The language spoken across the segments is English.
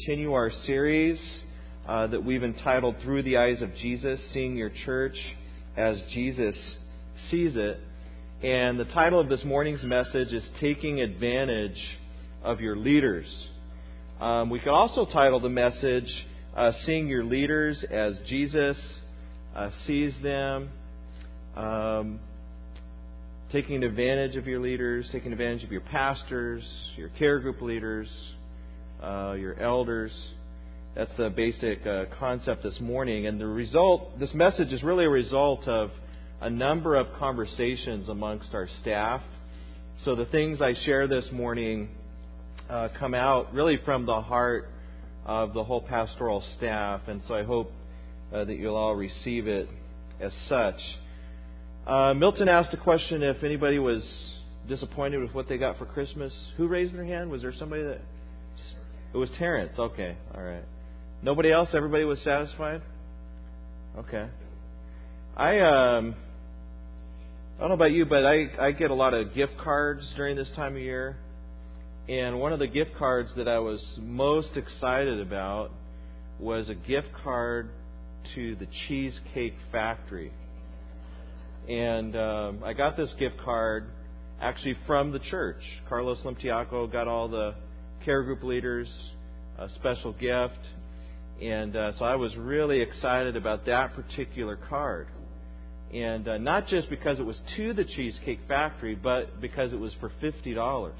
continue our series uh, that we've entitled Through the Eyes of Jesus Seeing Your Church as Jesus Sees It. And the title of this morning's message is Taking Advantage of Your Leaders. Um, we could also title the message uh, Seeing Your Leaders as Jesus uh, Sees Them. Um, taking advantage of your leaders, taking advantage of your pastors, your care group leaders, uh, your elders. That's the basic uh, concept this morning. And the result, this message is really a result of a number of conversations amongst our staff. So the things I share this morning uh, come out really from the heart of the whole pastoral staff. And so I hope uh, that you'll all receive it as such. Uh, Milton asked a question if anybody was disappointed with what they got for Christmas. Who raised their hand? Was there somebody that it was Terrence. Okay, all right. Nobody else? Everybody was satisfied? Okay. I um I don't know about you, but I I get a lot of gift cards during this time of year. And one of the gift cards that I was most excited about was a gift card to the Cheesecake Factory. And um, I got this gift card actually from the church. Carlos Limtiaco got all the care group leaders a special gift. And uh, so I was really excited about that particular card. And uh, not just because it was to the Cheesecake Factory, but because it was for $50.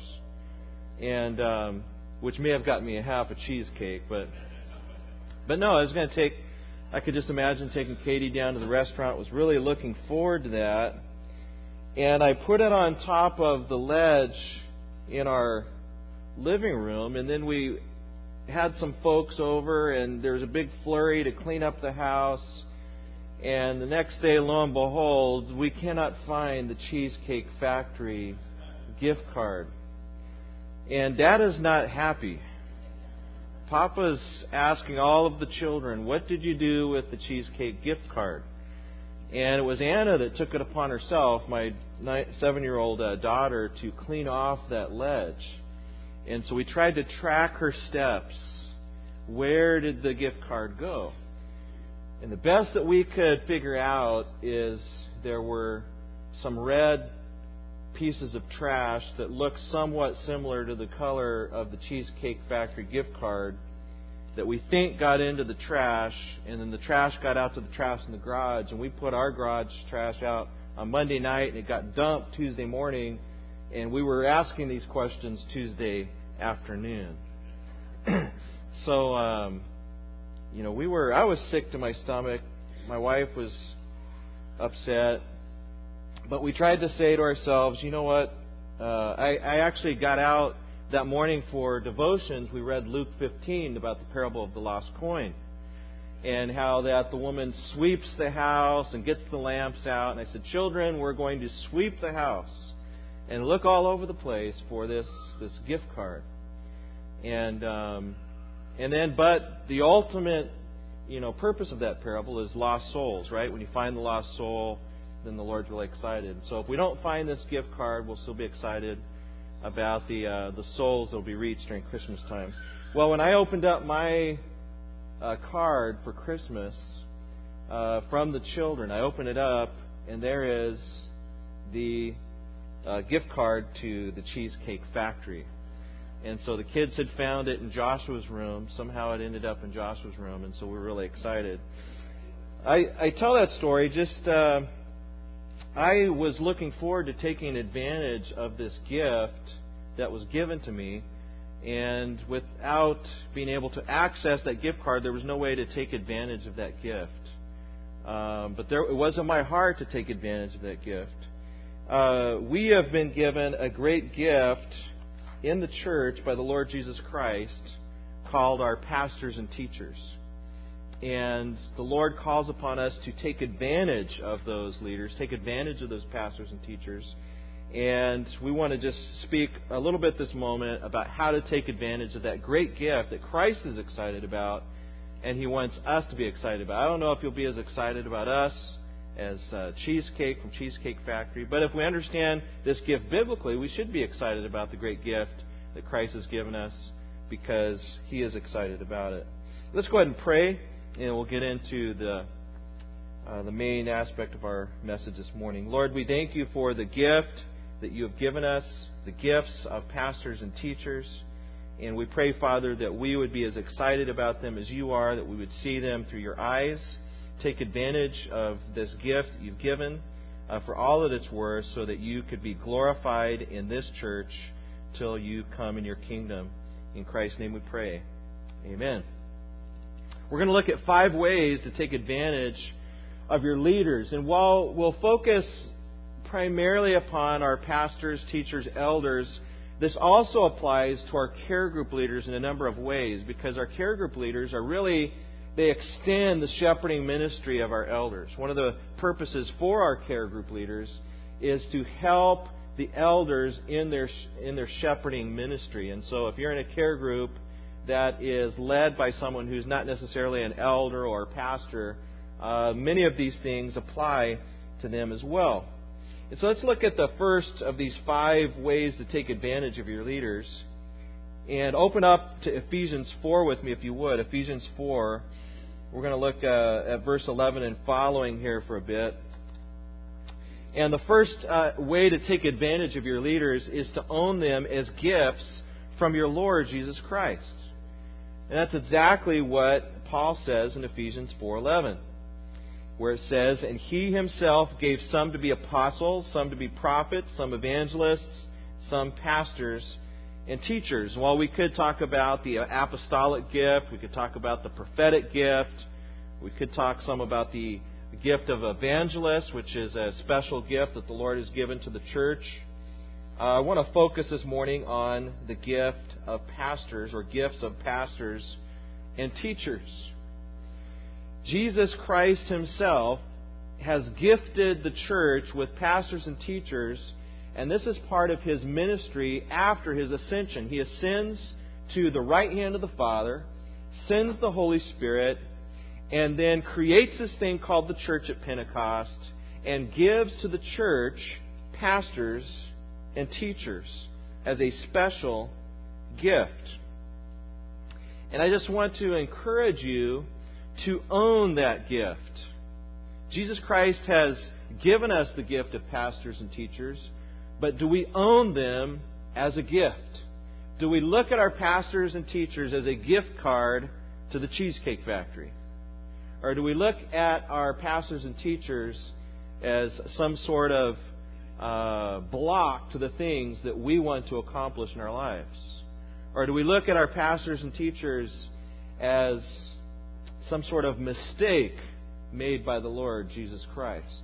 And um, which may have gotten me a half a cheesecake, but but no, I was going to take I could just imagine taking Katie down to the restaurant, was really looking forward to that. And I put it on top of the ledge in our living room, and then we had some folks over, and there was a big flurry to clean up the house. And the next day, lo and behold, we cannot find the Cheesecake Factory gift card. And Dad is not happy. Papa's asking all of the children, What did you do with the cheesecake gift card? And it was Anna that took it upon herself, my seven year old uh, daughter, to clean off that ledge. And so we tried to track her steps. Where did the gift card go? And the best that we could figure out is there were some red pieces of trash that looked somewhat similar to the color of the Cheesecake Factory gift card that we think got into the trash, and then the trash got out to the trash in the garage, and we put our garage trash out on Monday night, and it got dumped Tuesday morning, and we were asking these questions Tuesday afternoon. so, um, you know, we were. I was sick to my stomach. My wife was upset, but we tried to say to ourselves, you know what? Uh, I, I actually got out that morning for devotions. We read Luke 15 about the parable of the lost coin and how that the woman sweeps the house and gets the lamps out. And I said, children, we're going to sweep the house and look all over the place for this this gift card. And um, and then, but the ultimate, you know, purpose of that parable is lost souls, right? When you find the lost soul, then the Lord's really excited. So if we don't find this gift card, we'll still be excited about the uh, the souls that will be reached during Christmas time. Well, when I opened up my uh, card for Christmas uh, from the children, I opened it up, and there is the uh, gift card to the Cheesecake Factory. And so the kids had found it in Joshua's room. Somehow it ended up in Joshua's room, and so we're really excited. I, I tell that story just. Uh, I was looking forward to taking advantage of this gift that was given to me, and without being able to access that gift card, there was no way to take advantage of that gift. Um, but there, it was in my heart to take advantage of that gift uh, we have been given a great gift in the church by the Lord Jesus Christ called our pastors and teachers. And the Lord calls upon us to take advantage of those leaders, take advantage of those pastors and teachers. And we want to just speak a little bit this moment about how to take advantage of that great gift that Christ is excited about and He wants us to be excited about. I don't know if you'll be as excited about us as uh, cheesecake from Cheesecake Factory. But if we understand this gift biblically, we should be excited about the great gift that Christ has given us because He is excited about it. Let's go ahead and pray, and we'll get into the uh, the main aspect of our message this morning. Lord, we thank you for the gift that you have given us, the gifts of pastors and teachers. And we pray, Father, that we would be as excited about them as you are, that we would see them through your eyes, take advantage of this gift you've given uh, for all that it's worth, so that you could be glorified in this church till you come in your kingdom. In Christ's name we pray. Amen. We're going to look at five ways to take advantage of your leaders. And while we'll focus primarily upon our pastors, teachers, elders, this also applies to our care group leaders in a number of ways because our care group leaders are really they extend the shepherding ministry of our elders. One of the purposes for our care group leaders is to help the elders in their in their shepherding ministry. And so if you're in a care group that is led by someone who's not necessarily an elder or a pastor, uh, many of these things apply to them as well. And so let's look at the first of these five ways to take advantage of your leaders. And open up to Ephesians 4 with me, if you would. Ephesians 4. We're going to look uh, at verse 11 and following here for a bit. And the first uh, way to take advantage of your leaders is to own them as gifts from your Lord Jesus Christ. And that's exactly what Paul says in Ephesians 4:11 where it says, And he himself gave some to be apostles, some to be prophets, some evangelists, some pastors and teachers. While we could talk about the apostolic gift, we could talk about the prophetic gift, we could talk some about the gift of evangelist, which is a special gift that the Lord has given to the church. Uh, I want to focus this morning on the gift of pastors or gifts of pastors and teachers. Jesus Christ Himself has gifted the church with pastors and teachers, and this is part of His ministry after His ascension. He ascends to the right hand of the Father, sends the Holy Spirit, and then creates this thing called the church at Pentecost and gives to the church pastors and teachers as a special gift. And I just want to encourage you to own that gift. Jesus Christ has given us the gift of pastors and teachers, but do we own them as a gift? Do we look at our pastors and teachers as a gift card to the Cheesecake Factory? Or do we look at our pastors and teachers as some sort of uh, block to the things that we want to accomplish in our lives? Or do we look at our pastors and teachers as some sort of mistake made by the Lord Jesus Christ.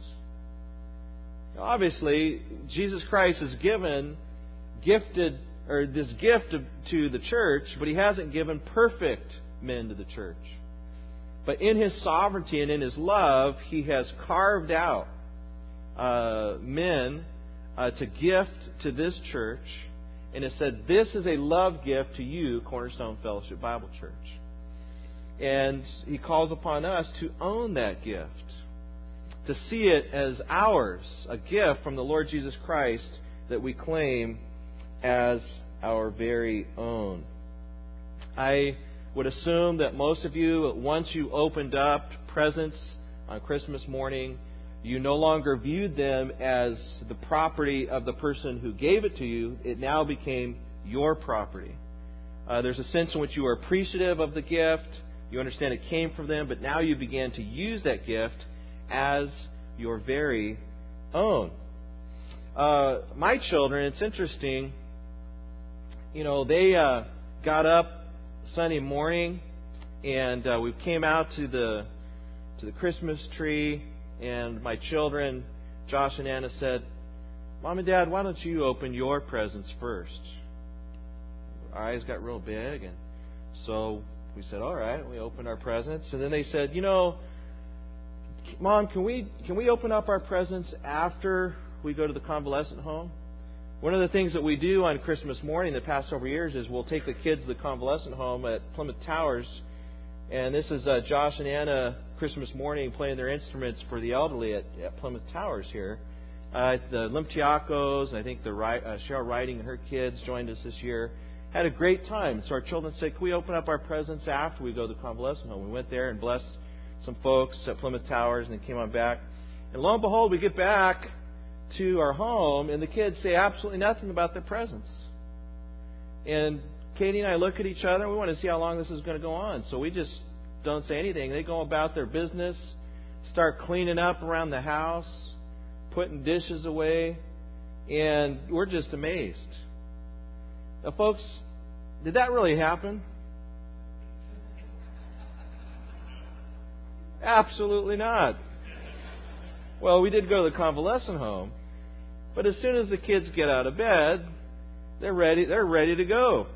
Obviously, Jesus Christ has given gifted or this gift to the church, but he hasn't given perfect men to the church. But in his sovereignty and in his love, he has carved out uh, men uh, to gift to this church, and has said, This is a love gift to you, Cornerstone Fellowship Bible Church. And he calls upon us to own that gift, to see it as ours, a gift from the Lord Jesus Christ that we claim as our very own. I would assume that most of you, once you opened up presents on Christmas morning, you no longer viewed them as the property of the person who gave it to you. It now became your property. Uh, there's a sense in which you are appreciative of the gift. You understand it came from them, but now you began to use that gift as your very own. Uh, my children, it's interesting. You know, they uh, got up Sunday morning, and uh, we came out to the to the Christmas tree, and my children, Josh and Anna, said, "Mom and Dad, why don't you open your presents first? Our eyes got real big, and so we said, all right. We opened our presents, and then they said, you know, Mom, can we can we open up our presents after we go to the convalescent home? One of the things that we do on Christmas morning the past several years is we'll take the kids to the convalescent home at Plymouth Towers, and this is uh, Josh and Anna Christmas morning playing their instruments for the elderly at, at Plymouth Towers here. Uh, the Limtiacos, I think the uh, Cheryl Writing and her kids joined us this year had a great time. So our children said, Can we open up our presents after we go to the convalescent home? We went there and blessed some folks at Plymouth Towers and then came on back. And lo and behold, we get back to our home and the kids say absolutely nothing about their presents. And Katie and I look at each other and we want to see how long this is going to go on. So we just don't say anything. They go about their business, start cleaning up around the house, putting dishes away, and we're just amazed. Now, folks, did that really happen? Absolutely not. Well, we did go to the convalescent home, but as soon as the kids get out of bed, they're ready. They're ready to go.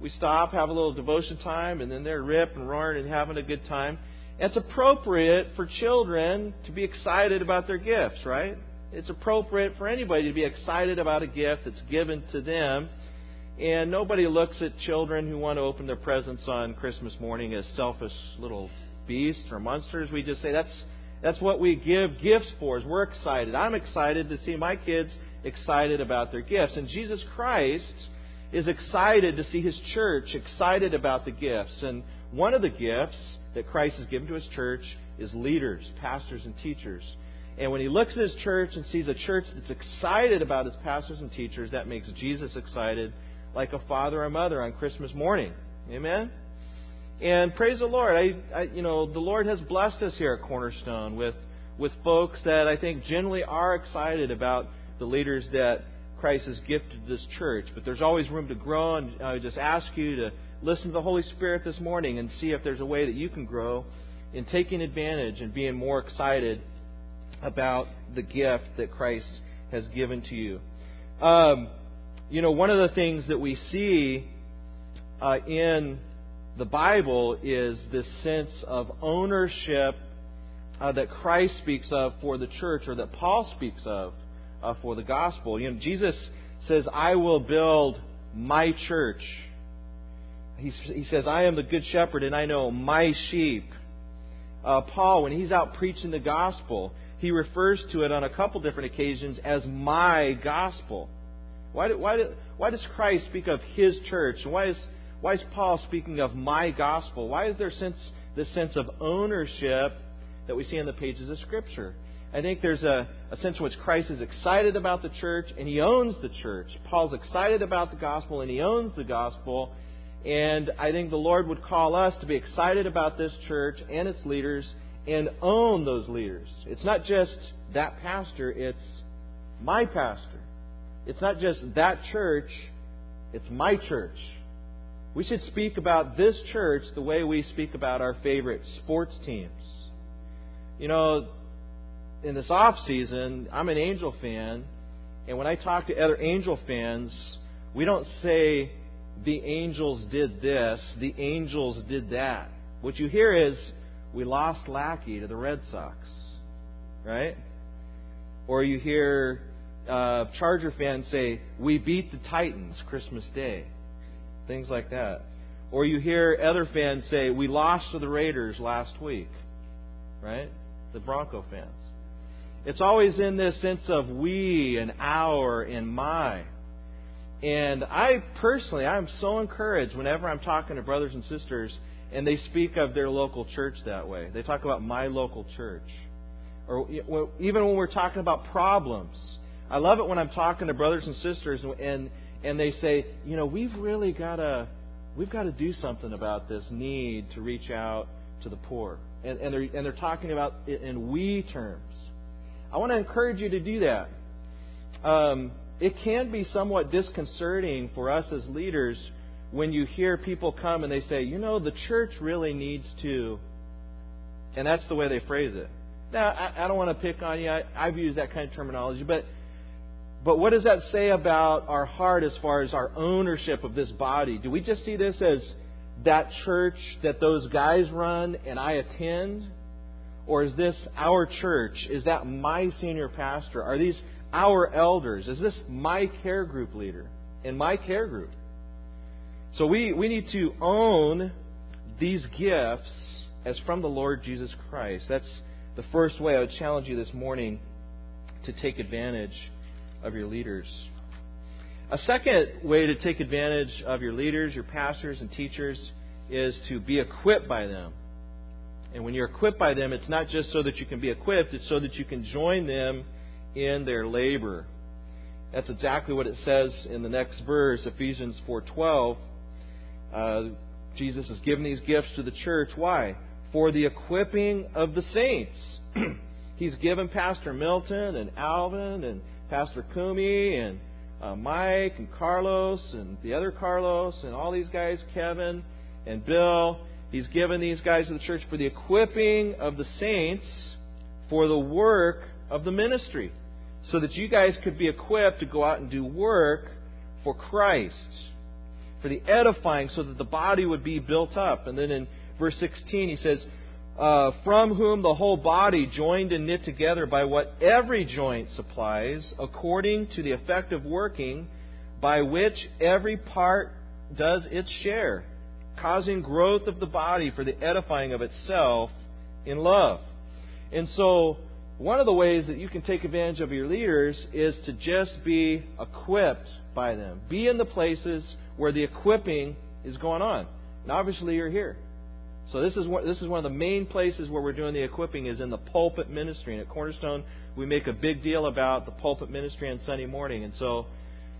We stop, have a little devotion time, and then they're rip and roaring and having a good time. It's appropriate for children to be excited about their gifts, right? It's appropriate for anybody to be excited about a gift that's given to them. And nobody looks at children who want to open their presents on Christmas morning as selfish little beasts or monsters. We just say that's that's what we give gifts for. Is we're excited. I'm excited to see my kids excited about their gifts. And Jesus Christ is excited to see his church excited about the gifts. And one of the gifts that Christ has given to his church is leaders, pastors, and teachers. And when he looks at his church and sees a church that's excited about its pastors and teachers, that makes Jesus excited like a father or mother on Christmas morning. Amen? And praise the Lord. I, I, you know, the Lord has blessed us here at Cornerstone with, with folks that I think generally are excited about the leaders that Christ has gifted this church. But there's always room to grow, and I just ask you to listen to the Holy Spirit this morning and see if there's a way that you can grow in taking advantage and being more excited about the gift that Christ has given to you. Um, you know, one of the things that we see uh, in the Bible is this sense of ownership uh, that Christ speaks of for the church, or that Paul speaks of uh, for the gospel. You know, Jesus says, "I will build my church." He, he says, "I am the good shepherd, and I know my sheep." Uh, Paul, when he's out preaching the gospel, he refers to it on a couple different occasions as my gospel. Why, do, why, do, why does Christ speak of his church? Why is, why is Paul speaking of my gospel? Why is there sense, this sense of ownership that we see in the pages of Scripture? I think there's a, a sense in which Christ is excited about the church and he owns the church. Paul's excited about the gospel and he owns the gospel. And I think the Lord would call us to be excited about this church and its leaders and own those leaders. It's not just that pastor, it's my pastor. It's not just that church, it's my church. We should speak about this church the way we speak about our favorite sports teams. You know, in this off season, I'm an Angel fan, and when I talk to other Angel fans, we don't say the Angels did this, the Angels did that. What you hear is we lost Lackey to the Red Sox, right? Or you hear uh, Charger fans say we beat the Titans Christmas Day, things like that. Or you hear other fans say we lost to the Raiders last week, right? The Bronco fans. It's always in this sense of we and our and my. And I personally, I'm so encouraged whenever I'm talking to brothers and sisters and they speak of their local church that way. They talk about my local church. Or even when we're talking about problems. I love it when I'm talking to brothers and sisters and and they say, you know, we've really got to we've got to do something about this need to reach out to the poor. And, and they're and they're talking about it in we terms. I want to encourage you to do that. Um, it can be somewhat disconcerting for us as leaders when you hear people come and they say, you know, the church really needs to, and that's the way they phrase it. Now, I, I don't want to pick on you. I, I've used that kind of terminology, but but what does that say about our heart as far as our ownership of this body? Do we just see this as that church that those guys run and I attend? Or is this our church? Is that my senior pastor? Are these our elders? Is this my care group leader in my care group? So we, we need to own these gifts as from the Lord Jesus Christ. That's the first way I would challenge you this morning to take advantage of your leaders. A second way to take advantage of your leaders, your pastors, and teachers is to be equipped by them. And when you're equipped by them, it's not just so that you can be equipped, it's so that you can join them in their labor. That's exactly what it says in the next verse, Ephesians 4:12. Uh, Jesus has given these gifts to the church. Why? For the equipping of the saints. He's given Pastor Milton and Alvin and Pastor Kumi and uh, Mike and Carlos and the other Carlos and all these guys, Kevin and Bill. He's given these guys to the church for the equipping of the saints for the work of the ministry. So that you guys could be equipped to go out and do work for Christ. For the edifying, so that the body would be built up. And then in verse 16, he says, uh, From whom the whole body, joined and knit together by what every joint supplies, according to the effective working by which every part does its share causing growth of the body for the edifying of itself in love. And so, one of the ways that you can take advantage of your leaders is to just be equipped by them. Be in the places where the equipping is going on. And obviously, you're here. So this is what, this is one of the main places where we're doing the equipping is in the pulpit ministry. And at Cornerstone, we make a big deal about the pulpit ministry on Sunday morning. And so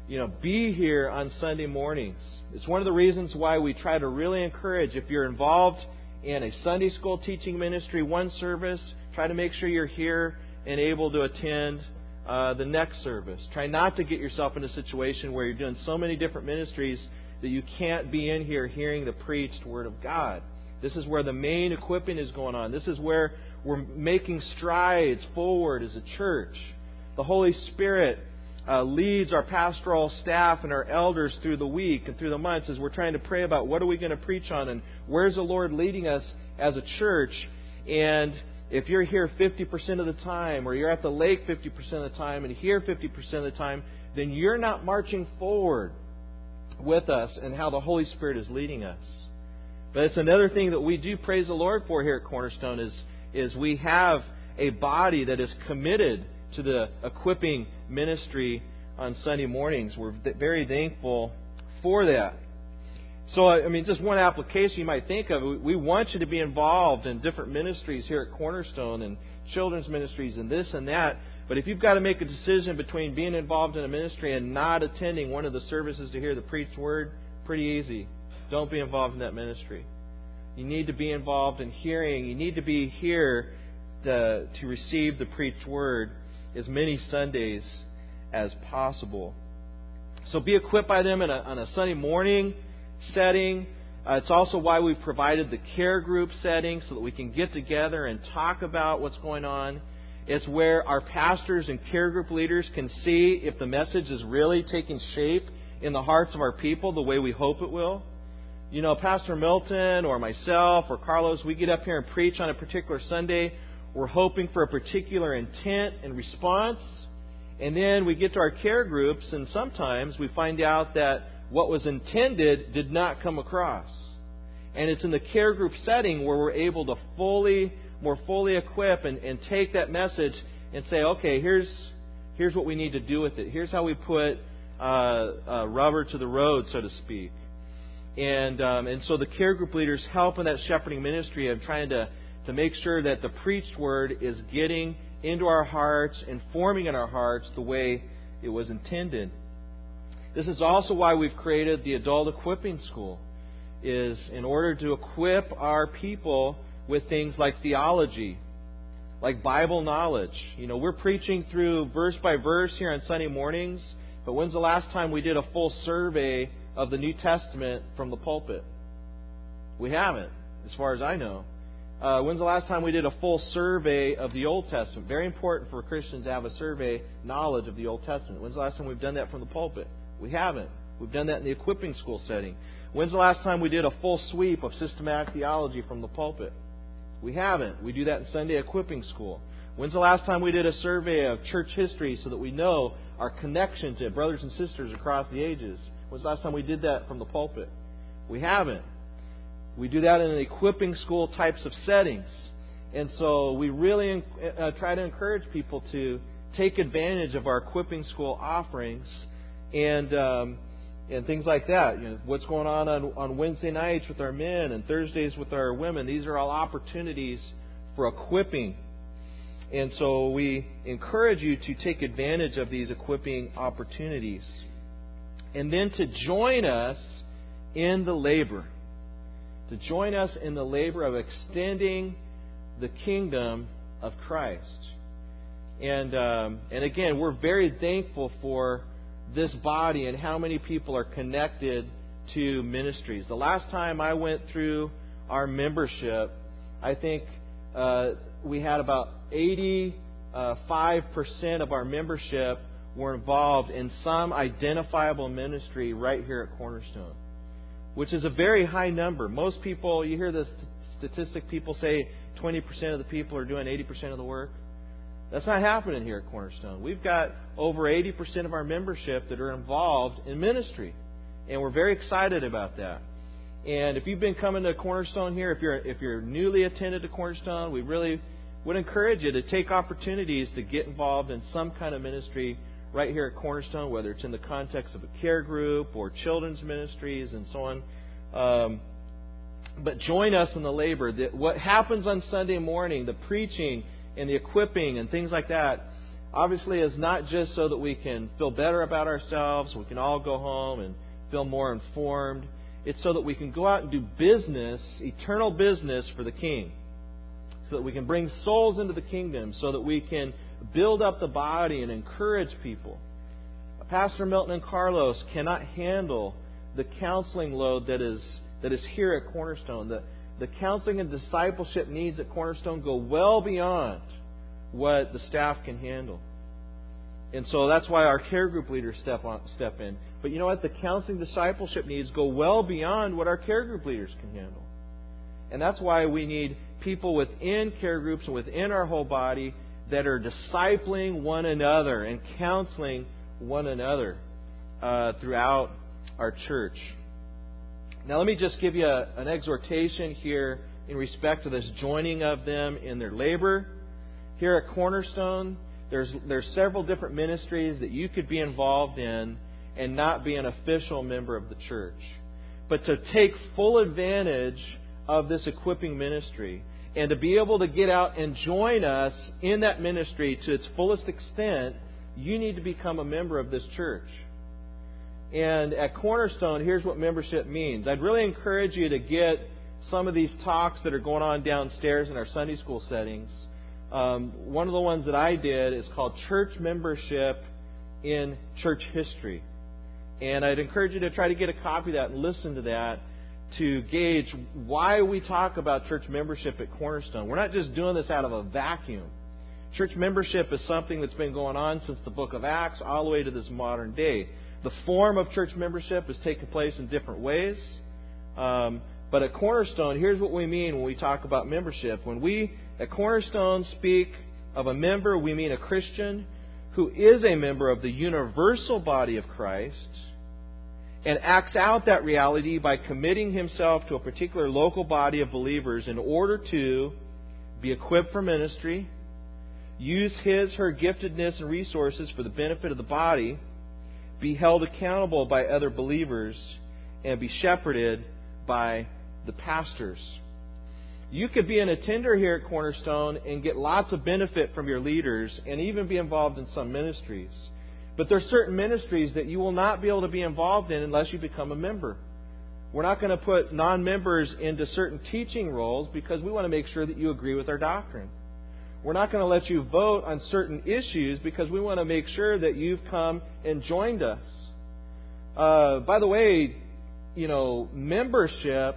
you know, be here on Sunday mornings. It's one of the reasons why we try to really encourage if you're involved in a Sunday school teaching ministry, one service, try to make sure you're here and able to attend uh, the next service. Try not to get yourself in a situation where you're doing so many different ministries that you can't be in here hearing the preached Word of God. This is where the main equipping is going on. This is where we're making strides forward as a church. The Holy Spirit uh, leads our pastoral staff and our elders through the week and through the months as we're trying to pray about what are we going to preach on and where's the Lord leading us as a church. And if you're here 50% of the time or you're at the lake 50% of the time and here 50% of the time, then you're not marching forward with us and how the Holy Spirit is leading us. But it's another thing that we do praise the Lord for here at Cornerstone is, is we have a body that is committed to the equipping ministry on Sunday mornings. We're very thankful for that. So, I mean, just one application you might think of. We want you to be involved in different ministries here at Cornerstone and children's ministries and this and that. But if you've got to make a decision between being involved in a ministry and not attending one of the services to hear the preached word, pretty easy. Don't be involved in that ministry. You need to be involved in hearing. You need to be here to, to receive the preached word as many Sundays as possible. So be equipped by them a, on a Sunday morning setting. Uh, it's also why we've provided the care group setting so that we can get together and talk about what's going on. It's where our pastors and care group leaders can see if the message is really taking shape in the hearts of our people the way we hope it will. You know, Pastor Milton or myself or Carlos, we get up here and preach on a particular Sunday we're hoping for a particular intent and response. And then we get to our care groups, and sometimes we find out that what was intended did not come across. And it's in the care group setting where we're able to fully, more fully equip and, and take that message and say, okay, here's, here's what we need to do with it. Here's how we put uh, uh, rubber to the road, so to speak. And, um, and so the care group leaders help in that shepherding ministry of trying to to make sure that the preached word is getting into our hearts and forming in our hearts the way it was intended. This is also why we've created the adult equipping school is in order to equip our people with things like theology, like Bible knowledge. You know, we're preaching through verse by verse here on Sunday mornings, but when's the last time we did a full survey of the New Testament from the pulpit? We haven't, as far as I know. Uh, when's the last time we did a full survey of the Old Testament? Very important for Christians to have a survey knowledge of the Old Testament. When's the last time we've done that from the pulpit? We haven't. We've done that in the equipping school setting. When's the last time we did a full sweep of systematic theology from the pulpit? We haven't. We do that in Sunday equipping school. When's the last time we did a survey of church history so that we know our connection to brothers and sisters across the ages? When's the last time we did that from the pulpit? We haven't. We do that in equipping school types of settings. And so we really uh, try to encourage people to take advantage of our equipping school offerings and um, and things like that. You know, what's going on, on on Wednesday nights with our men and Thursdays with our women. These are all opportunities for equipping. And so we encourage you to take advantage of these equipping opportunities. And then to join us in the labor. To join us in the labor of extending the kingdom of Christ. And um, and again, we're very thankful for this body and how many people are connected to ministries. The last time I went through our membership, I think uh, we had about 85% of our membership were involved in some identifiable ministry right here at Cornerstone, which is a very high number. Most people, you hear this statistic, people say 20% of the people are doing 80% of the work. That's not happening here at Cornerstone. We've got over 80% of our membership that are involved in ministry, and we're very excited about that. And if you've been coming to Cornerstone here, if you're if you're newly attended to Cornerstone, we really would encourage you to take opportunities to get involved in some kind of ministry right here at Cornerstone, whether it's in the context of a care group or children's ministries and so on. Um, but join us in the labor. That what happens on Sunday morning, the preaching and the equipping and things like that, obviously is not just so that we can feel better about ourselves, we can all go home and feel more informed. It's so that we can go out and do business, eternal business for the King. So that we can bring souls into the kingdom, so that we can build up the body and encourage people. Pastor Milton and Carlos cannot handle the counseling load that is, that is here at Cornerstone. The, the counseling and discipleship needs at Cornerstone go well beyond what the staff can handle. And so that's why our care group leaders step on, step in. But you know what? The counseling discipleship needs go well beyond what our care group leaders can handle. And that's why we need people within care groups and within our whole body that are discipling one another and counseling one another uh, throughout our church. Now, let me just give you a, an exhortation here in respect to this joining of them in their labor. Here at Cornerstone, there's, there's several different ministries that you could be involved in and not be an official member of the church. But to take full advantage of this equipping ministry and to be able to get out and join us in that ministry to its fullest extent, you need to become a member of this church. And at Cornerstone, here's what membership means. I'd really encourage you to get some of these talks that are going on downstairs in our Sunday school settings. Um, one of the ones that I did is called Church Membership in Church History. And I'd encourage you to try to get a copy of that and listen to that to gauge why we talk about church membership at Cornerstone. We're not just doing this out of a vacuum. Church membership is something that's been going on since the book of Acts all the way to this modern day. The form of church membership has taken place in different ways. Um, but at Cornerstone, here's what we mean when we talk about membership. When we at Cornerstone speak of a member, we mean a Christian who is a member of the universal body of Christ and acts out that reality by committing himself to a particular local body of believers in order to be equipped for ministry, use his, her giftedness and resources for the benefit of the body, be held accountable by other believers, and be shepherded by the pastors. You could be an attender here at Cornerstone and get lots of benefit from your leaders and even be involved in some ministries. But there are certain ministries that you will not be able to be involved in unless you become a member. We're not going to put non members into certain teaching roles because we want to make sure that you agree with our doctrine. We're not going to let you vote on certain issues because we want to make sure that you've come and joined us. Uh, by the way, you know, membership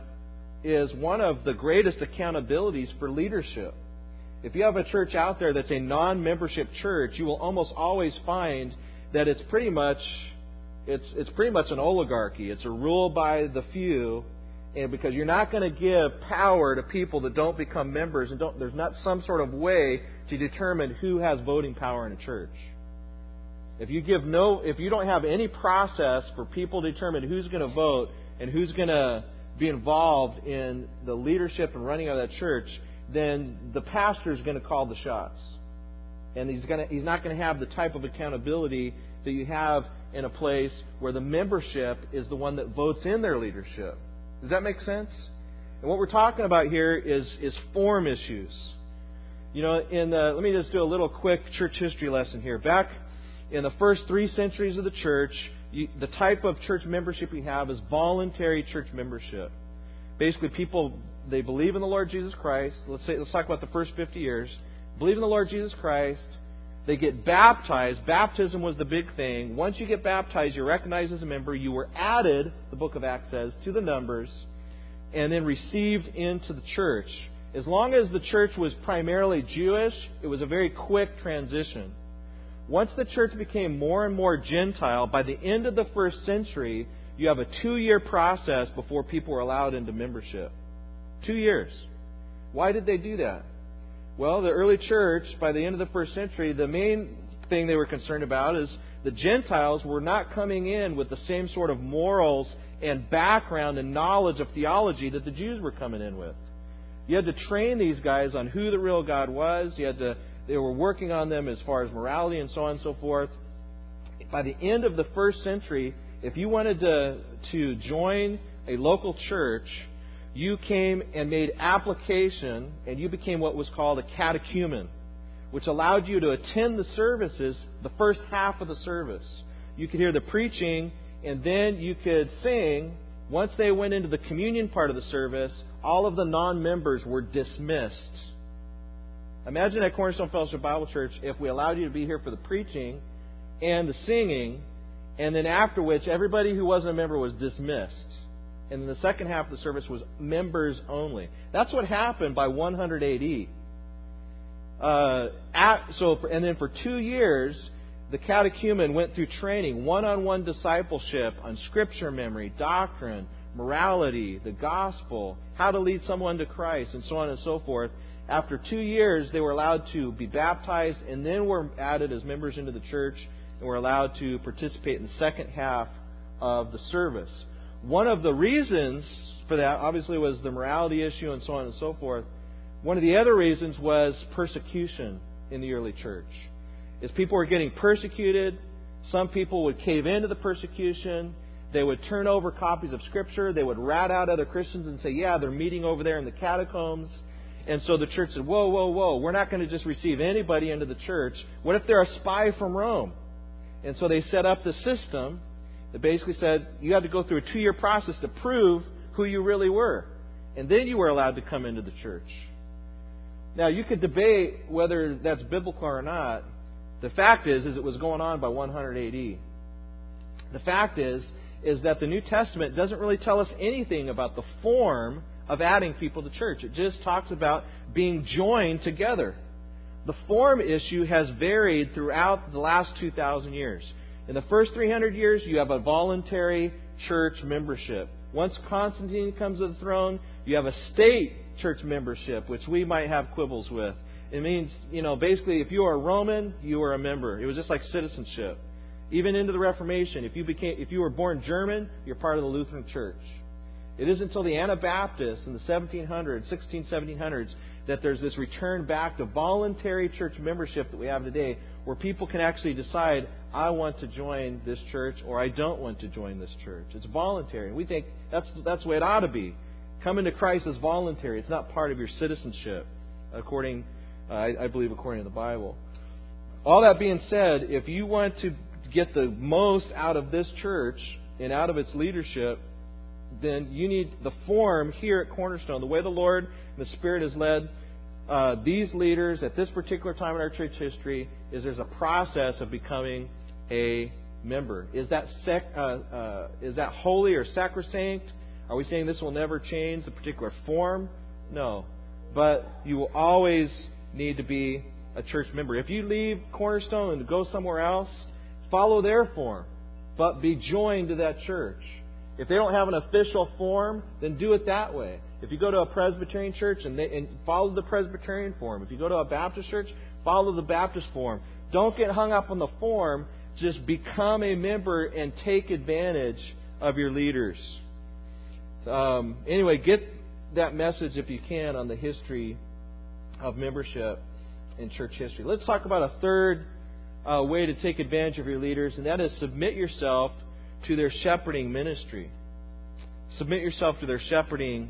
is one of the greatest accountabilities for leadership. If you have a church out there that's a non membership church, you will almost always find that it's pretty much it's it's pretty much an oligarchy. It's a rule by the few. And because you're not going to give power to people that don't become members and don't there's not some sort of way to determine who has voting power in a church. If you give no if you don't have any process for people to determine who's going to vote and who's going to be involved in the leadership and running of that church then the pastor is going to call the shots and he's to he's not going to have the type of accountability that you have in a place where the membership is the one that votes in their leadership. Does that make sense? And what we're talking about here is, is form issues. You know, in the, let me just do a little quick church history lesson here. Back in the first three centuries of the church, you, the type of church membership we have is voluntary church membership. Basically, people they believe in the Lord Jesus Christ. Let's say let's talk about the first 50 years. Believe in the Lord Jesus Christ. They get baptized. Baptism was the big thing. Once you get baptized, you're recognized as a member. You were added, the book of Acts says, to the numbers, and then received into the church. As long as the church was primarily Jewish, it was a very quick transition. Once the church became more and more Gentile, by the end of the first century, you have a two year process before people were allowed into membership. Two years. Why did they do that? Well, the early church, by the end of the first century, the main thing they were concerned about is the Gentiles were not coming in with the same sort of morals and background and knowledge of theology that the Jews were coming in with. You had to train these guys on who the real God was. You had to they were working on them as far as morality and so on and so forth. By the end of the first century, if you wanted to to join a local church, you came and made application and you became what was called a catechumen, which allowed you to attend the services the first half of the service. You could hear the preaching and then you could sing. Once they went into the communion part of the service, all of the non members were dismissed. Imagine at Cornerstone Fellowship Bible Church if we allowed you to be here for the preaching and the singing, and then after which everybody who wasn't a member was dismissed and the second half of the service was members only. That's what happened by 100 AD. Uh, at, so, for, and then for two years, the catechumen went through training, one-on-one discipleship on scripture memory, doctrine, morality, the gospel, how to lead someone to Christ, and so on and so forth. After two years, they were allowed to be baptized and then were added as members into the church and were allowed to participate in the second half of the service. One of the reasons for that, obviously, was the morality issue and so on and so forth. One of the other reasons was persecution in the early church. As people were getting persecuted, some people would cave into the persecution. They would turn over copies of Scripture. They would rat out other Christians and say, Yeah, they're meeting over there in the catacombs. And so the church said, Whoa, whoa, whoa, we're not going to just receive anybody into the church. What if they're a spy from Rome? And so they set up the system that basically said you had to go through a two year process to prove who you really were. And then you were allowed to come into the church. Now, you could debate whether that's biblical or not. The fact is, is it was going on by 100 AD. The fact is, is that the New Testament doesn't really tell us anything about the form of adding people to church. It just talks about being joined together. The form issue has varied throughout the last 2,000 years. In the first 300 years, you have a voluntary church membership. Once Constantine comes to the throne, you have a state church membership, which we might have quibbles with. It means, you know, basically, if you are a Roman, you are a member. It was just like citizenship. Even into the Reformation, if you became, if you were born German, you're part of the Lutheran Church. It isn't until the Anabaptists in the 1700s, 16, 1700s, that there's this return back to voluntary church membership that we have today, where people can actually decide, I want to join this church or I don't want to join this church. It's voluntary. And we think that's, that's the way it ought to be. Coming to Christ is voluntary. It's not part of your citizenship, according, uh, I, I believe, according to the Bible. All that being said, if you want to get the most out of this church and out of its leadership, then you need the form here at Cornerstone, the way the Lord and the Spirit has led uh, these leaders at this particular time in our church history is there's a process of becoming a member. Is that sec, uh, uh, is that holy or sacrosanct? Are we saying this will never change the particular form? No, but you will always need to be a church member. If you leave Cornerstone and go somewhere else, follow their form, but be joined to that church. If they don't have an official form, then do it that way. If you go to a Presbyterian church and, they, and follow the Presbyterian form, if you go to a Baptist church, follow the Baptist form. Don't get hung up on the form. Just become a member and take advantage of your leaders. Um, anyway, get that message if you can on the history of membership in church history. Let's talk about a third uh, way to take advantage of your leaders, and that is submit yourself to their shepherding ministry. Submit yourself to their shepherding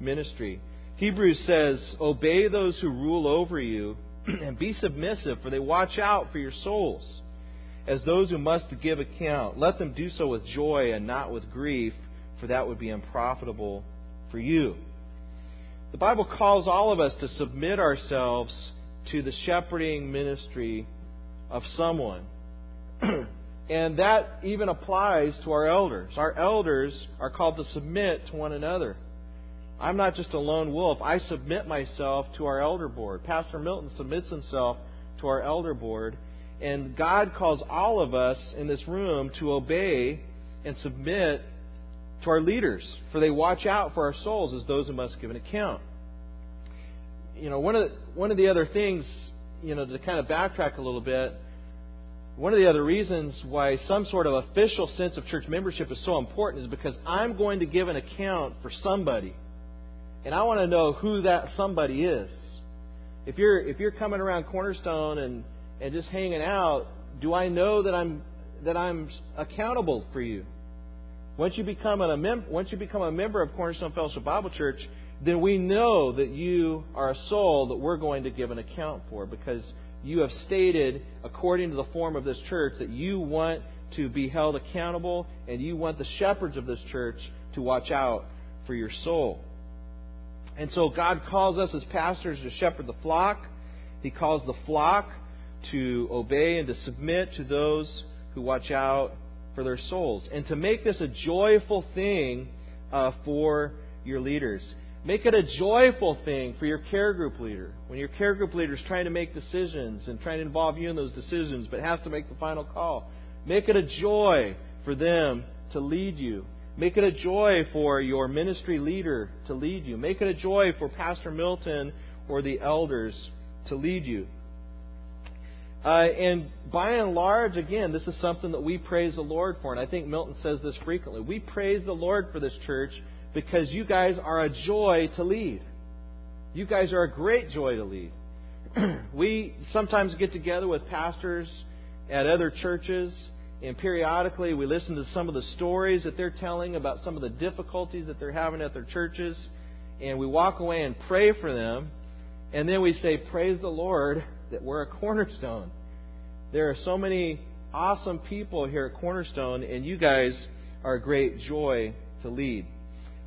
ministry. Hebrews says, Obey those who rule over you and be submissive, for they watch out for your souls as those who must give account. Let them do so with joy and not with grief, for that would be unprofitable for you. The Bible calls all of us to submit ourselves to the shepherding ministry of someone. and that even applies to our elders. Our elders are called to submit to one another. I'm not just a lone wolf. I submit myself to our elder board. Pastor Milton submits himself to our elder board. And God calls all of us in this room to obey and submit to our leaders, for they watch out for our souls as those who must give an account. You know, one of the, one of the other things, you know, to kind of backtrack a little bit, one of the other reasons why some sort of official sense of church membership is so important is because I'm going to give an account for somebody. And I want to know who that somebody is. If you're if you're coming around Cornerstone and, and just hanging out, do I know that I'm that I'm accountable for you? Once you become a mem- once you become a member of Cornerstone Fellowship Bible Church, then we know that you are a soul that we're going to give an account for because you have stated, according to the form of this church, that you want to be held accountable and you want the shepherds of this church to watch out for your soul. And so God calls us as pastors to shepherd the flock. He calls the flock to obey and to submit to those who watch out for their souls. And to make this a joyful thing uh, for your leaders. Make it a joyful thing for your care group leader. When your care group leader is trying to make decisions and trying to involve you in those decisions, but has to make the final call, make it a joy for them to lead you Make it a joy for your ministry leader to lead you. Make it a joy for Pastor Milton or the elders to lead you. Uh, and by and large, again, this is something that we praise the Lord for. And I think Milton says this frequently. We praise the Lord for this church because you guys are a joy to lead. You guys are a great joy to lead. we sometimes get together with pastors at other churches and periodically, we listen to some of the stories that they're telling about some of the difficulties that they're having at their churches. And we walk away and pray for them. And then we say, Praise the Lord that we're a cornerstone. There are so many awesome people here at Cornerstone, and you guys are a great joy to lead.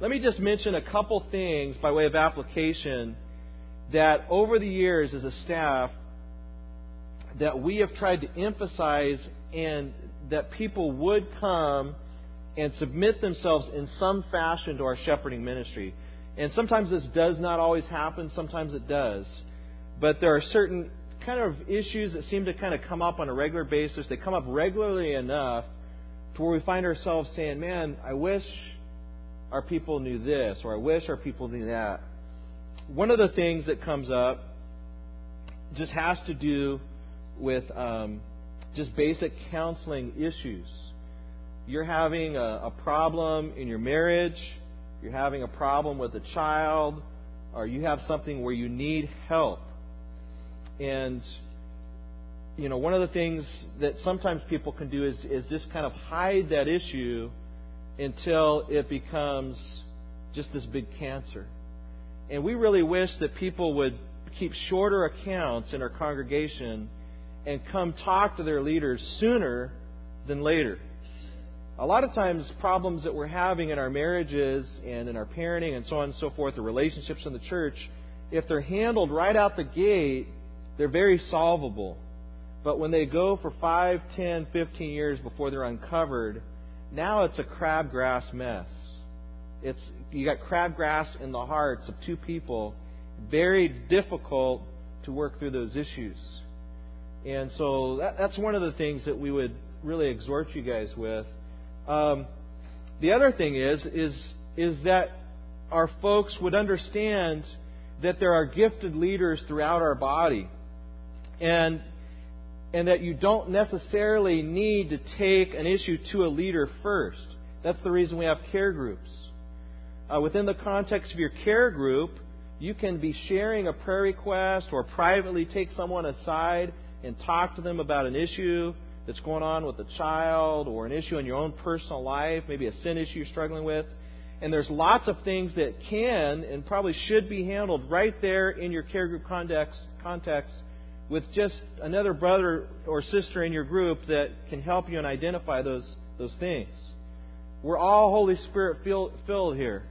Let me just mention a couple things by way of application that over the years as a staff that we have tried to emphasize and that people would come and submit themselves in some fashion to our shepherding ministry. And sometimes this does not always happen, sometimes it does. But there are certain kind of issues that seem to kind of come up on a regular basis. They come up regularly enough to where we find ourselves saying, man, I wish our people knew this, or I wish our people knew that. One of the things that comes up just has to do with um, just basic counseling issues. You're having a, a problem in your marriage, you're having a problem with a child, or you have something where you need help. And you know, one of the things that sometimes people can do is, is just kind of hide that issue until it becomes just this big cancer. And we really wish that people would keep shorter accounts in our congregation and come talk to their leaders sooner than later. A lot of times, problems that we're having in our marriages and in our parenting and so on and so forth, the relationships in the church, if they're handled right out the gate, they're very solvable. But when they go for 5, 10, 15 years before they're uncovered, now it's a crabgrass mess. It's you got crabgrass in the hearts of two people, very difficult to work through those issues. And so that, that's one of the things that we would really exhort you guys with. Um, the other thing is is is that our folks would understand that there are gifted leaders throughout our body, and and that you don't necessarily need to take an issue to a leader first. That's the reason we have care groups. Uh, within the context of your care group, you can be sharing a prayer request or privately take someone aside and talk to them about an issue that's going on with a child or an issue in your own personal life, maybe a sin issue you're struggling with. And there's lots of things that can and probably should be handled right there in your care group context, context with just another brother or sister in your group that can help you and identify those, those things. We're all Holy Spirit filled here.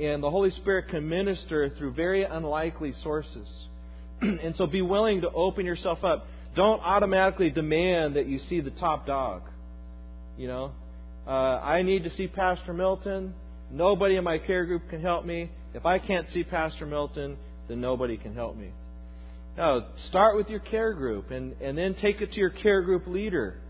And the Holy Spirit can minister through very unlikely sources. and so be willing to open yourself up. Don't automatically demand that you see the top dog. You know, uh, I need to see Pastor Milton. Nobody in my care group can help me. If I can't see Pastor Milton, then nobody can help me. No, start with your care group and, and then take it to your care group leader.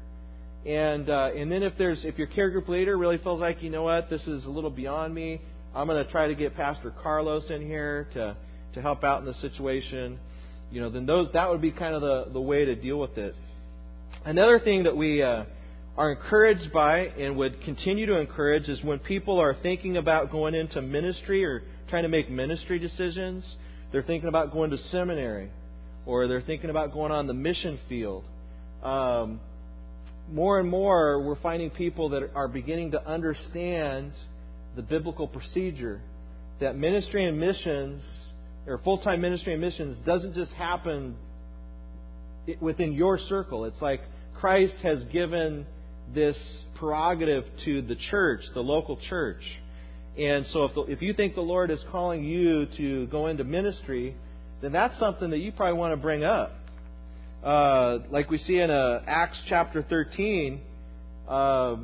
And uh, and then if there's if your care group leader really feels like you know what this is a little beyond me, I'm going to try to get Pastor Carlos in here to to help out in the situation you know, then those that would be kind of the, the way to deal with it. Another thing that we uh, are encouraged by and would continue to encourage is when people are thinking about going into ministry or trying to make ministry decisions, they're thinking about going to seminary or they're thinking about going on the mission field. Um, more and more, we're finding people that are beginning to understand the biblical procedure that ministry and missions or full time ministry and missions doesn't just happen within your circle. It's like Christ has given this prerogative to the church, the local church. And so if, the, if you think the Lord is calling you to go into ministry, then that's something that you probably want to bring up. Uh, like we see in uh, Acts chapter 13, uh,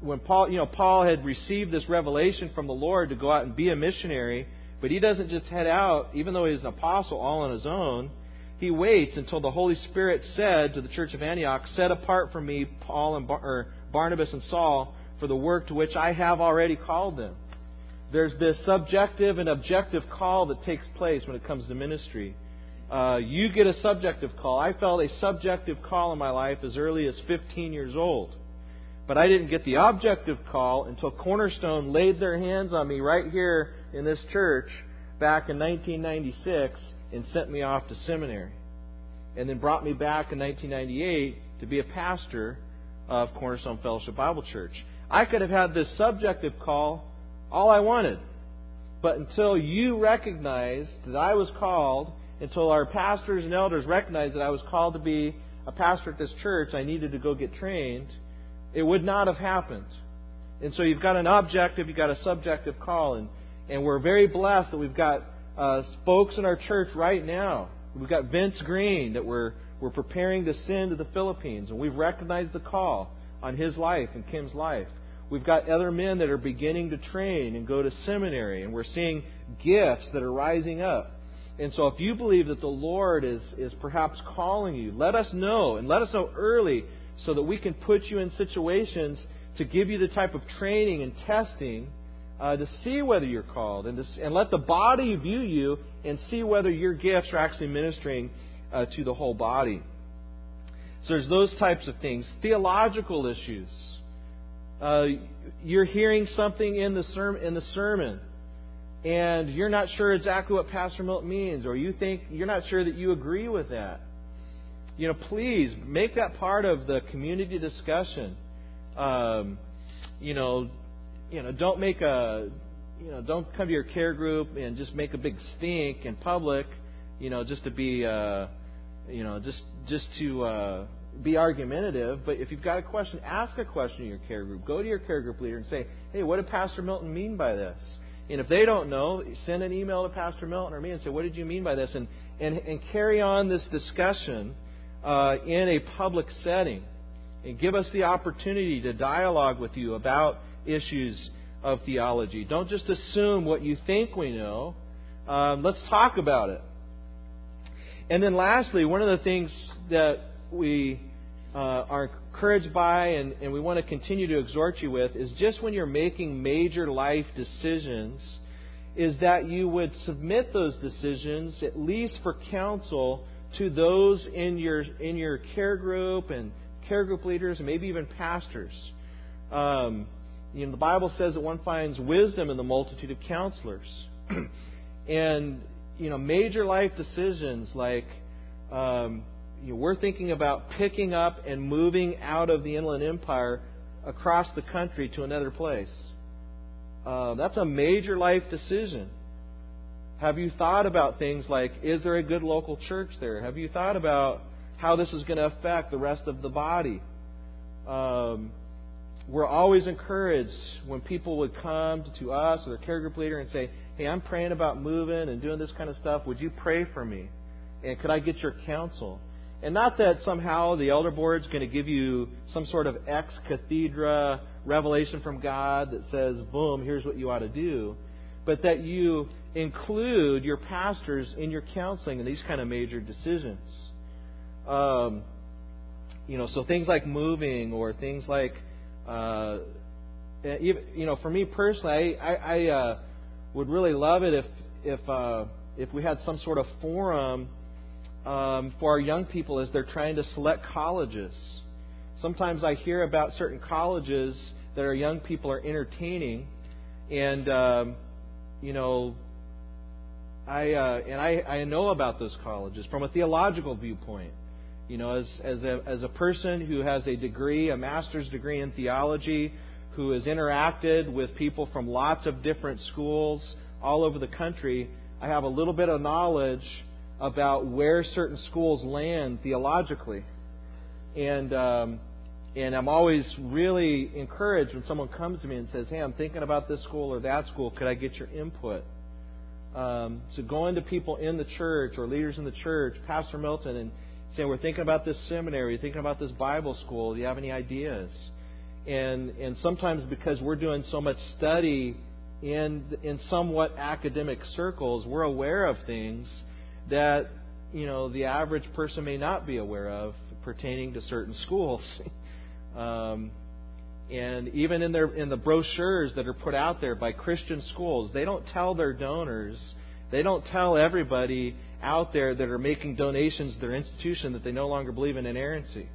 when Paul, you know, Paul had received this revelation from the Lord to go out and be a missionary, but he doesn't just head out, even though he's an apostle all on his own. He waits until the Holy Spirit said to the church of Antioch, Set apart for me Paul and Bar- Barnabas and Saul for the work to which I have already called them. There's this subjective and objective call that takes place when it comes to ministry. Uh, you get a subjective call. I felt a subjective call in my life as early as 15 years old. But I didn't get the objective call until Cornerstone laid their hands on me right here in this church back in 1996 and sent me off to seminary. And then brought me back in 1998 to be a pastor of Cornerstone Fellowship Bible Church. I could have had this subjective call all I wanted. But until you recognized that I was called, until our pastors and elders recognized that I was called to be a pastor at this church, I needed to go get trained it would not have happened. And so you've got an objective, you've got a subjective call, and, and we're very blessed that we've got uh, folks in our church right now. We've got Vince Green that we're we're preparing to send to the Philippines, and we've recognized the call on his life and Kim's life. We've got other men that are beginning to train and go to seminary, and we're seeing gifts that are rising up. And so, if you believe that the Lord is, is perhaps calling you, let us know, and let us know early so that we can put you in situations to give you the type of training and testing uh, to see whether you're called and, to, and let the body view you and see whether your gifts are actually ministering uh, to the whole body. So there's those types of things. Theological issues. Uh, you're hearing something in the, sermon, in the sermon and you're not sure exactly what Pastor Milton means, or you think you're not sure that you agree with that you know, please make that part of the community discussion. Um, you know, you know, don't make a, you know, don't come to your care group and just make a big stink in public. You know, just to be, uh, you know, just just to uh, be argumentative. But if you've got a question, ask a question in your care group. Go to your care group leader and say, Hey, what did Pastor Milton mean by this? And if they don't know, send an email to Pastor Milton or me and say, What did you mean by this? And and, and carry on this discussion uh, in a public setting and give us the opportunity to dialogue with you about issues of theology. Don't just assume what you think we know. Um, let's talk about it. And then, lastly, one of the things that we uh, are encouraged by and, and we want to continue to exhort you with is just when you're making major life decisions, is that you would submit those decisions, at least for counsel, to those in your in your care group and care group leaders and maybe even pastors. Um, you know, the Bible says that one finds wisdom in the multitude of counselors. and you know, major life decisions like um, you know, we're thinking about picking up and moving out of the Inland Empire across the country to another place. Uh, that's a major life decision. Have you thought about things like, is there a good local church there? Have you thought about how this is going to affect the rest of the body? Um, we're always encouraged when people would come to us or their care group leader and say, Hey, I'm praying about moving and doing this kind of stuff. Would you pray for me? And could I get your counsel? And not that somehow the elder board's going to give you some sort of ex cathedra revelation from God that says, boom, here's what you ought to do. But that you include your pastors in your counseling in these kind of major decisions. Um, you know, so things like moving or things like, uh, you know, for me personally, I, I, I uh, would really love it if if uh, if we had some sort of forum um, for our young people as they're trying to select colleges. Sometimes I hear about certain colleges that our young people are entertaining, and um, you know, I uh, and I, I know about those colleges from a theological viewpoint. You know, as as a as a person who has a degree, a master's degree in theology, who has interacted with people from lots of different schools all over the country, I have a little bit of knowledge about where certain schools land theologically. And um, and I'm always really encouraged when someone comes to me and says, "Hey, I'm thinking about this school or that school. Could I get your input?" Um, so going to people in the church or leaders in the church, Pastor Milton, and saying, "We're thinking about this seminary, thinking about this Bible school. Do you have any ideas?" And and sometimes because we're doing so much study in in somewhat academic circles, we're aware of things that you know the average person may not be aware of pertaining to certain schools. um, and even in their in the brochures that are put out there by Christian schools, they don't tell their donors, they don't tell everybody out there that are making donations to their institution that they no longer believe in inerrancy.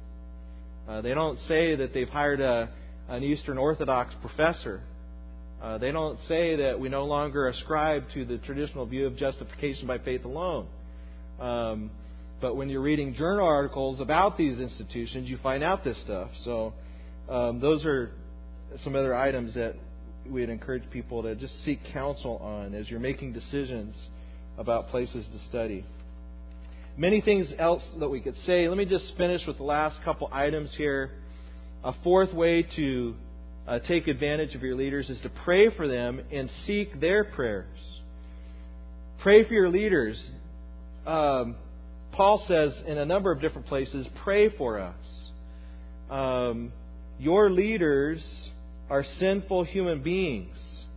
Uh, they don't say that they've hired a, an Eastern Orthodox professor. Uh, they don't say that we no longer ascribe to the traditional view of justification by faith alone. Um, but when you're reading journal articles about these institutions, you find out this stuff. So um, those are some other items that we'd encourage people to just seek counsel on as you're making decisions about places to study. Many things else that we could say. Let me just finish with the last couple items here. A fourth way to uh, take advantage of your leaders is to pray for them and seek their prayers. Pray for your leaders um, Paul says in a number of different places, pray for us. Um, your leaders are sinful human beings,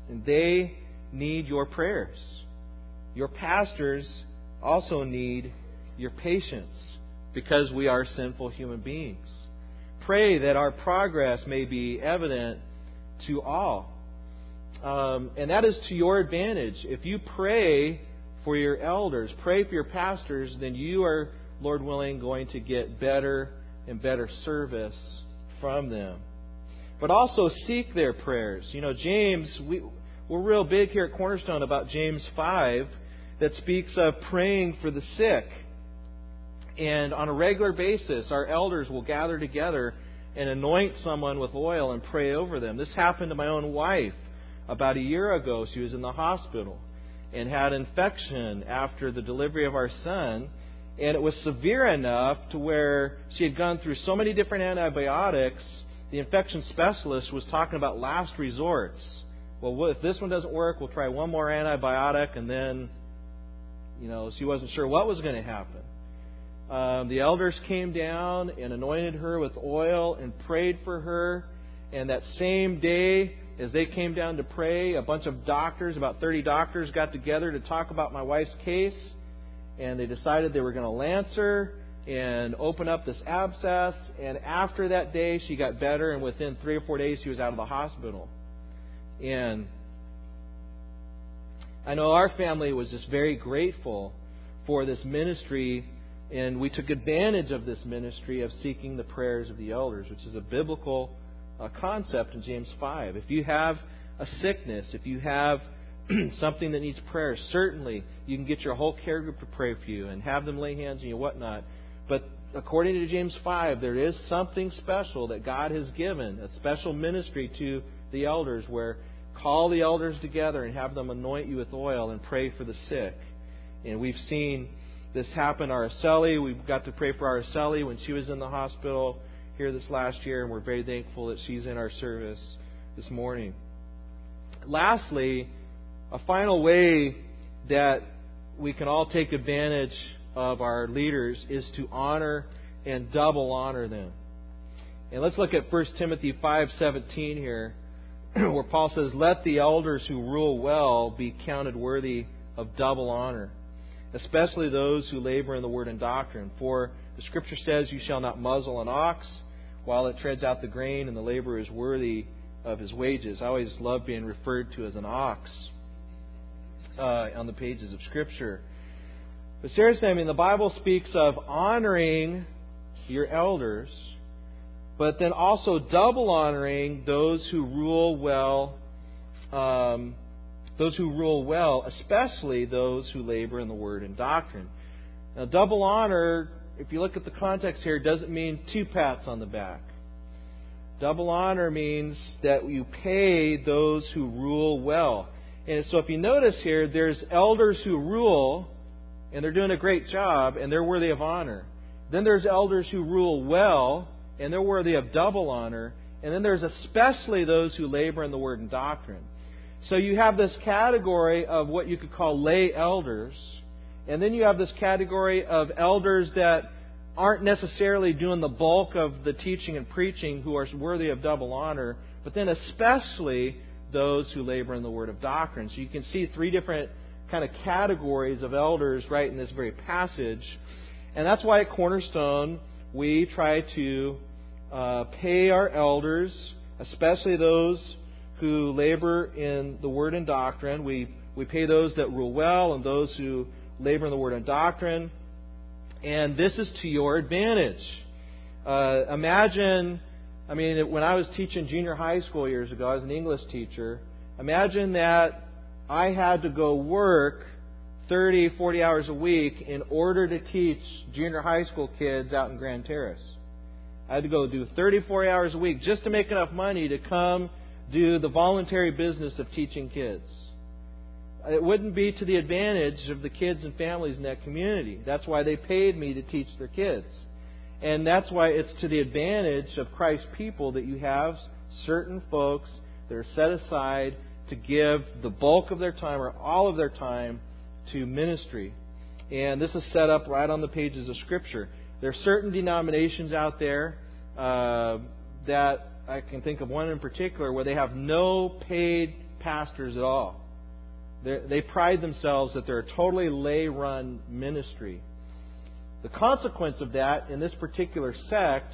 and they need your prayers. Your pastors also need your patience because we are sinful human beings. Pray that our progress may be evident to all. Um, and that is to your advantage. If you pray for your elders, pray for your pastors, then you are, Lord willing, going to get better and better service from them. But also seek their prayers. You know, James, we, we're real big here at Cornerstone about James 5 that speaks of praying for the sick. And on a regular basis, our elders will gather together and anoint someone with oil and pray over them. This happened to my own wife about a year ago. She was in the hospital and had infection after the delivery of our son. And it was severe enough to where she had gone through so many different antibiotics, the infection specialist was talking about last resorts. Well, if this one doesn't work, we'll try one more antibiotic, and then, you know, she wasn't sure what was going to happen. Um, the elders came down and anointed her with oil and prayed for her. And that same day, as they came down to pray, a bunch of doctors, about 30 doctors, got together to talk about my wife's case. And they decided they were going to lance her and open up this abscess. And after that day, she got better. And within three or four days, she was out of the hospital. And I know our family was just very grateful for this ministry. And we took advantage of this ministry of seeking the prayers of the elders, which is a biblical a concept in James 5. If you have a sickness, if you have something that needs prayer, certainly you can get your whole care group to pray for you and have them lay hands on you, whatnot. But according to James 5, there is something special that God has given, a special ministry to the elders where call the elders together and have them anoint you with oil and pray for the sick. And we've seen this happen. Araceli, we got to pray for Araceli when she was in the hospital here this last year, and we're very thankful that she's in our service this morning. Lastly, a final way that we can all take advantage of our leaders is to honor and double honor them. And let's look at 1 Timothy 5:17 here, where Paul says, "Let the elders who rule well be counted worthy of double honor, especially those who labor in the word and doctrine. For the scripture says, you shall not muzzle an ox while it treads out the grain, and the laborer is worthy of his wages." I always love being referred to as an ox uh, on the pages of scripture. But seriously, I mean, the Bible speaks of honoring your elders, but then also double honoring those who rule well, um, those who rule well, especially those who labor in the word and doctrine. Now, double honor, if you look at the context here, doesn't mean two pats on the back. Double honor means that you pay those who rule well. And so if you notice here, there's elders who rule, and they're doing a great job, and they're worthy of honor. Then there's elders who rule well, and they're worthy of double honor. And then there's especially those who labor in the word and doctrine. So you have this category of what you could call lay elders, and then you have this category of elders that aren't necessarily doing the bulk of the teaching and preaching who are worthy of double honor, but then especially those who labor in the word of doctrine. So you can see three different kind of categories of elders right in this very passage. And that's why at Cornerstone we try to uh, pay our elders, especially those who labor in the word and doctrine. We, we pay those that rule well and those who labor in the word and doctrine. And this is to your advantage. Uh, imagine, I mean, when I was teaching junior high school years ago, I was an English teacher. Imagine that I had to go work 30, 40 hours a week in order to teach junior high school kids out in Grand Terrace. I had to go do 30, 40 hours a week just to make enough money to come do the voluntary business of teaching kids. It wouldn't be to the advantage of the kids and families in that community. That's why they paid me to teach their kids. And that's why it's to the advantage of Christ's people that you have certain folks that are set aside to give the bulk of their time or all of their time to ministry. And this is set up right on the pages of Scripture. There are certain denominations out there uh, that I can think of one in particular where they have no paid pastors at all. They pride themselves that they're a totally lay run ministry. The consequence of that in this particular sect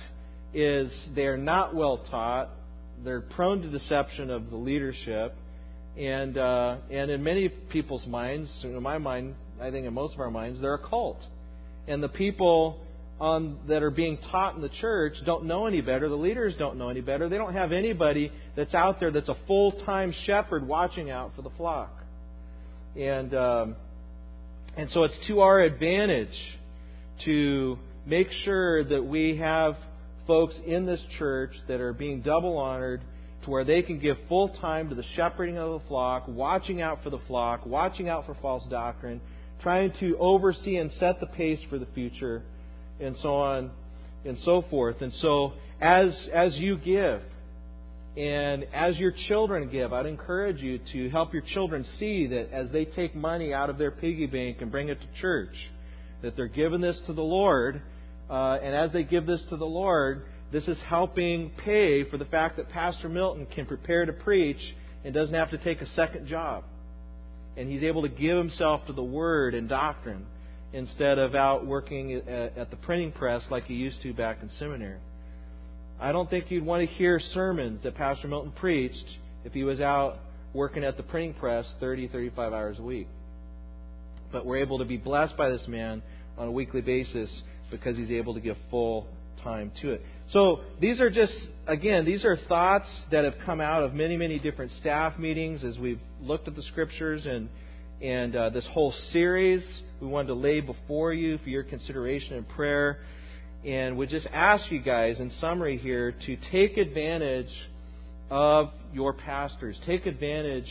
is they're not well taught, they're prone to deception of the leadership, and uh, and in many people's minds, in my mind, I think in most of our minds, they're a cult. And the people on that are being taught in the church don't know any better. The leaders don't know any better. They don't have anybody that's out there that's a full time shepherd watching out for the flock. And um, and so it's to our advantage to make sure that we have folks in this church that are being double honored to where they can give full time to the shepherding of the flock, watching out for the flock, watching out for false doctrine, trying to oversee and set the pace for the future, and so on and so forth. And so, as as you give, and as your children give, I'd encourage you to help your children see that as they take money out of their piggy bank and bring it to church, that they're giving this to the Lord, uh, and as they give this to the Lord, this is helping pay for the fact that Pastor Milton can prepare to preach and doesn't have to take a second job. And he's able to give himself to the Word and doctrine instead of out working at the printing press like he used to back in seminary. I don't think you'd want to hear sermons that Pastor Milton preached if he was out working at the printing press 30, 35 hours a week. But we're able to be blessed by this man on a weekly basis because he's able to give full time to it. So these are just, again, these are thoughts that have come out of many, many different staff meetings as we've looked at the scriptures and and uh, this whole series we wanted to lay before you for your consideration and prayer. And we just ask you guys, in summary here, to take advantage of your pastors. Take advantage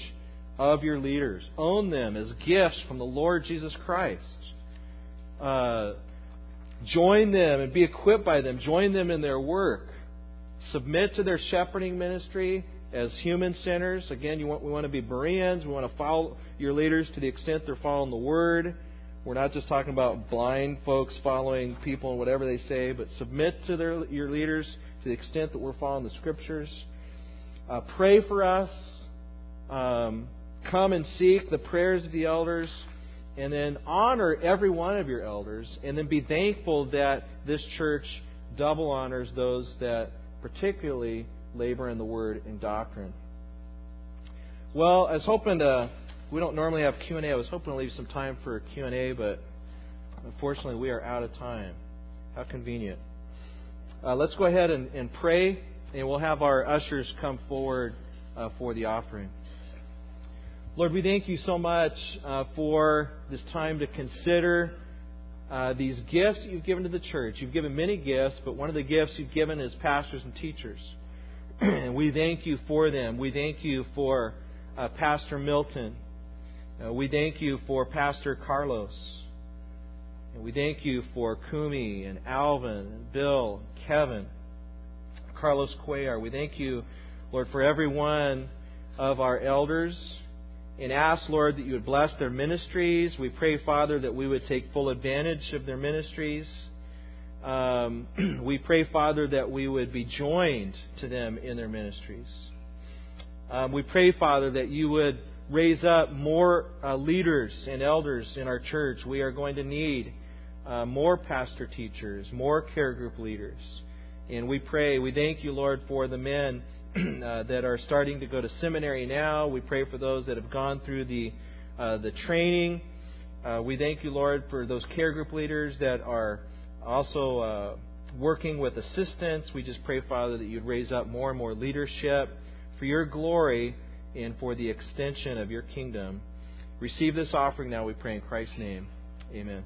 of your leaders. Own them as gifts from the Lord Jesus Christ. Uh, join them and be equipped by them. Join them in their work. Submit to their shepherding ministry as human sinners. Again, want, we want to be Bereans. We want to follow your leaders to the extent they're following the Word. We're not just talking about blind folks following people and whatever they say, but submit to their, your leaders to the extent that we're following the Scriptures. Uh, pray for us. Um, come and seek the prayers of the elders. And then honor every one of your elders. And then be thankful that this church double honors those that particularly labor in the word and doctrine. Well, I was hoping to. We don't normally have Q and A. I was hoping to leave some time for Q and A, but unfortunately, we are out of time. How convenient. Uh, let's go ahead and, and, pray, and we'll have our ushers come forward uh, for the offering. Lord, we thank you so much uh, for this time to consider uh, these gifts that you've given to the church. You've given many gifts, but one of the gifts you've given is pastors and teachers. and we thank you for them. We thank you for uh, Pastor Milton. Uh, we thank you for Pastor Carlos. And we thank you for Kumi and Alvin and Bill, and Kevin, Carlos Cuellar. We thank you, Lord, for every one of our elders and ask, Lord, that you would bless their ministries. We pray, Father, that we would take full advantage of their ministries. Um, we pray, Father, that we would be joined to them in their ministries. Um, we pray, Father, that you would raise up more uh, leaders and elders in our church. We are going to need uh, more pastor teachers, more care group leaders. And we pray, we thank you, Lord, for the men uh, that are starting to go to seminary now. We pray for those that have gone through the, uh, the training. Uh, we thank you, Lord, for those care group leaders that are also uh, working with assistants. We just pray, Father, that you'd raise up more and more leadership for your glory and for the extension of your kingdom. Receive this offering now, we pray in Christ's name. Amen.